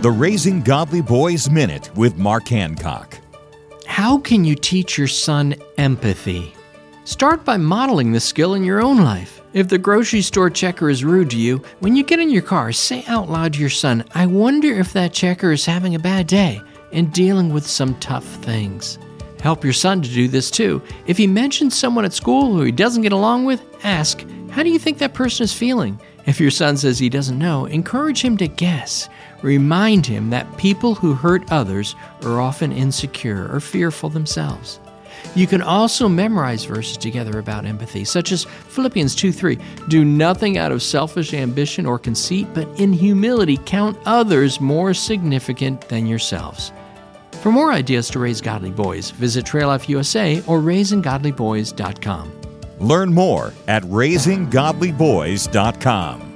The Raising Godly Boys Minute with Mark Hancock. How can you teach your son empathy? Start by modeling the skill in your own life. If the grocery store checker is rude to you, when you get in your car, say out loud to your son, I wonder if that checker is having a bad day and dealing with some tough things. Help your son to do this too. If he mentions someone at school who he doesn't get along with, ask, How do you think that person is feeling? If your son says he doesn't know, encourage him to guess. Remind him that people who hurt others are often insecure or fearful themselves. You can also memorize verses together about empathy, such as Philippians 2 3. Do nothing out of selfish ambition or conceit, but in humility count others more significant than yourselves. For more ideas to raise godly boys, visit Trail Life USA or raisinggodlyboys.com. Learn more at raisinggodlyboys.com.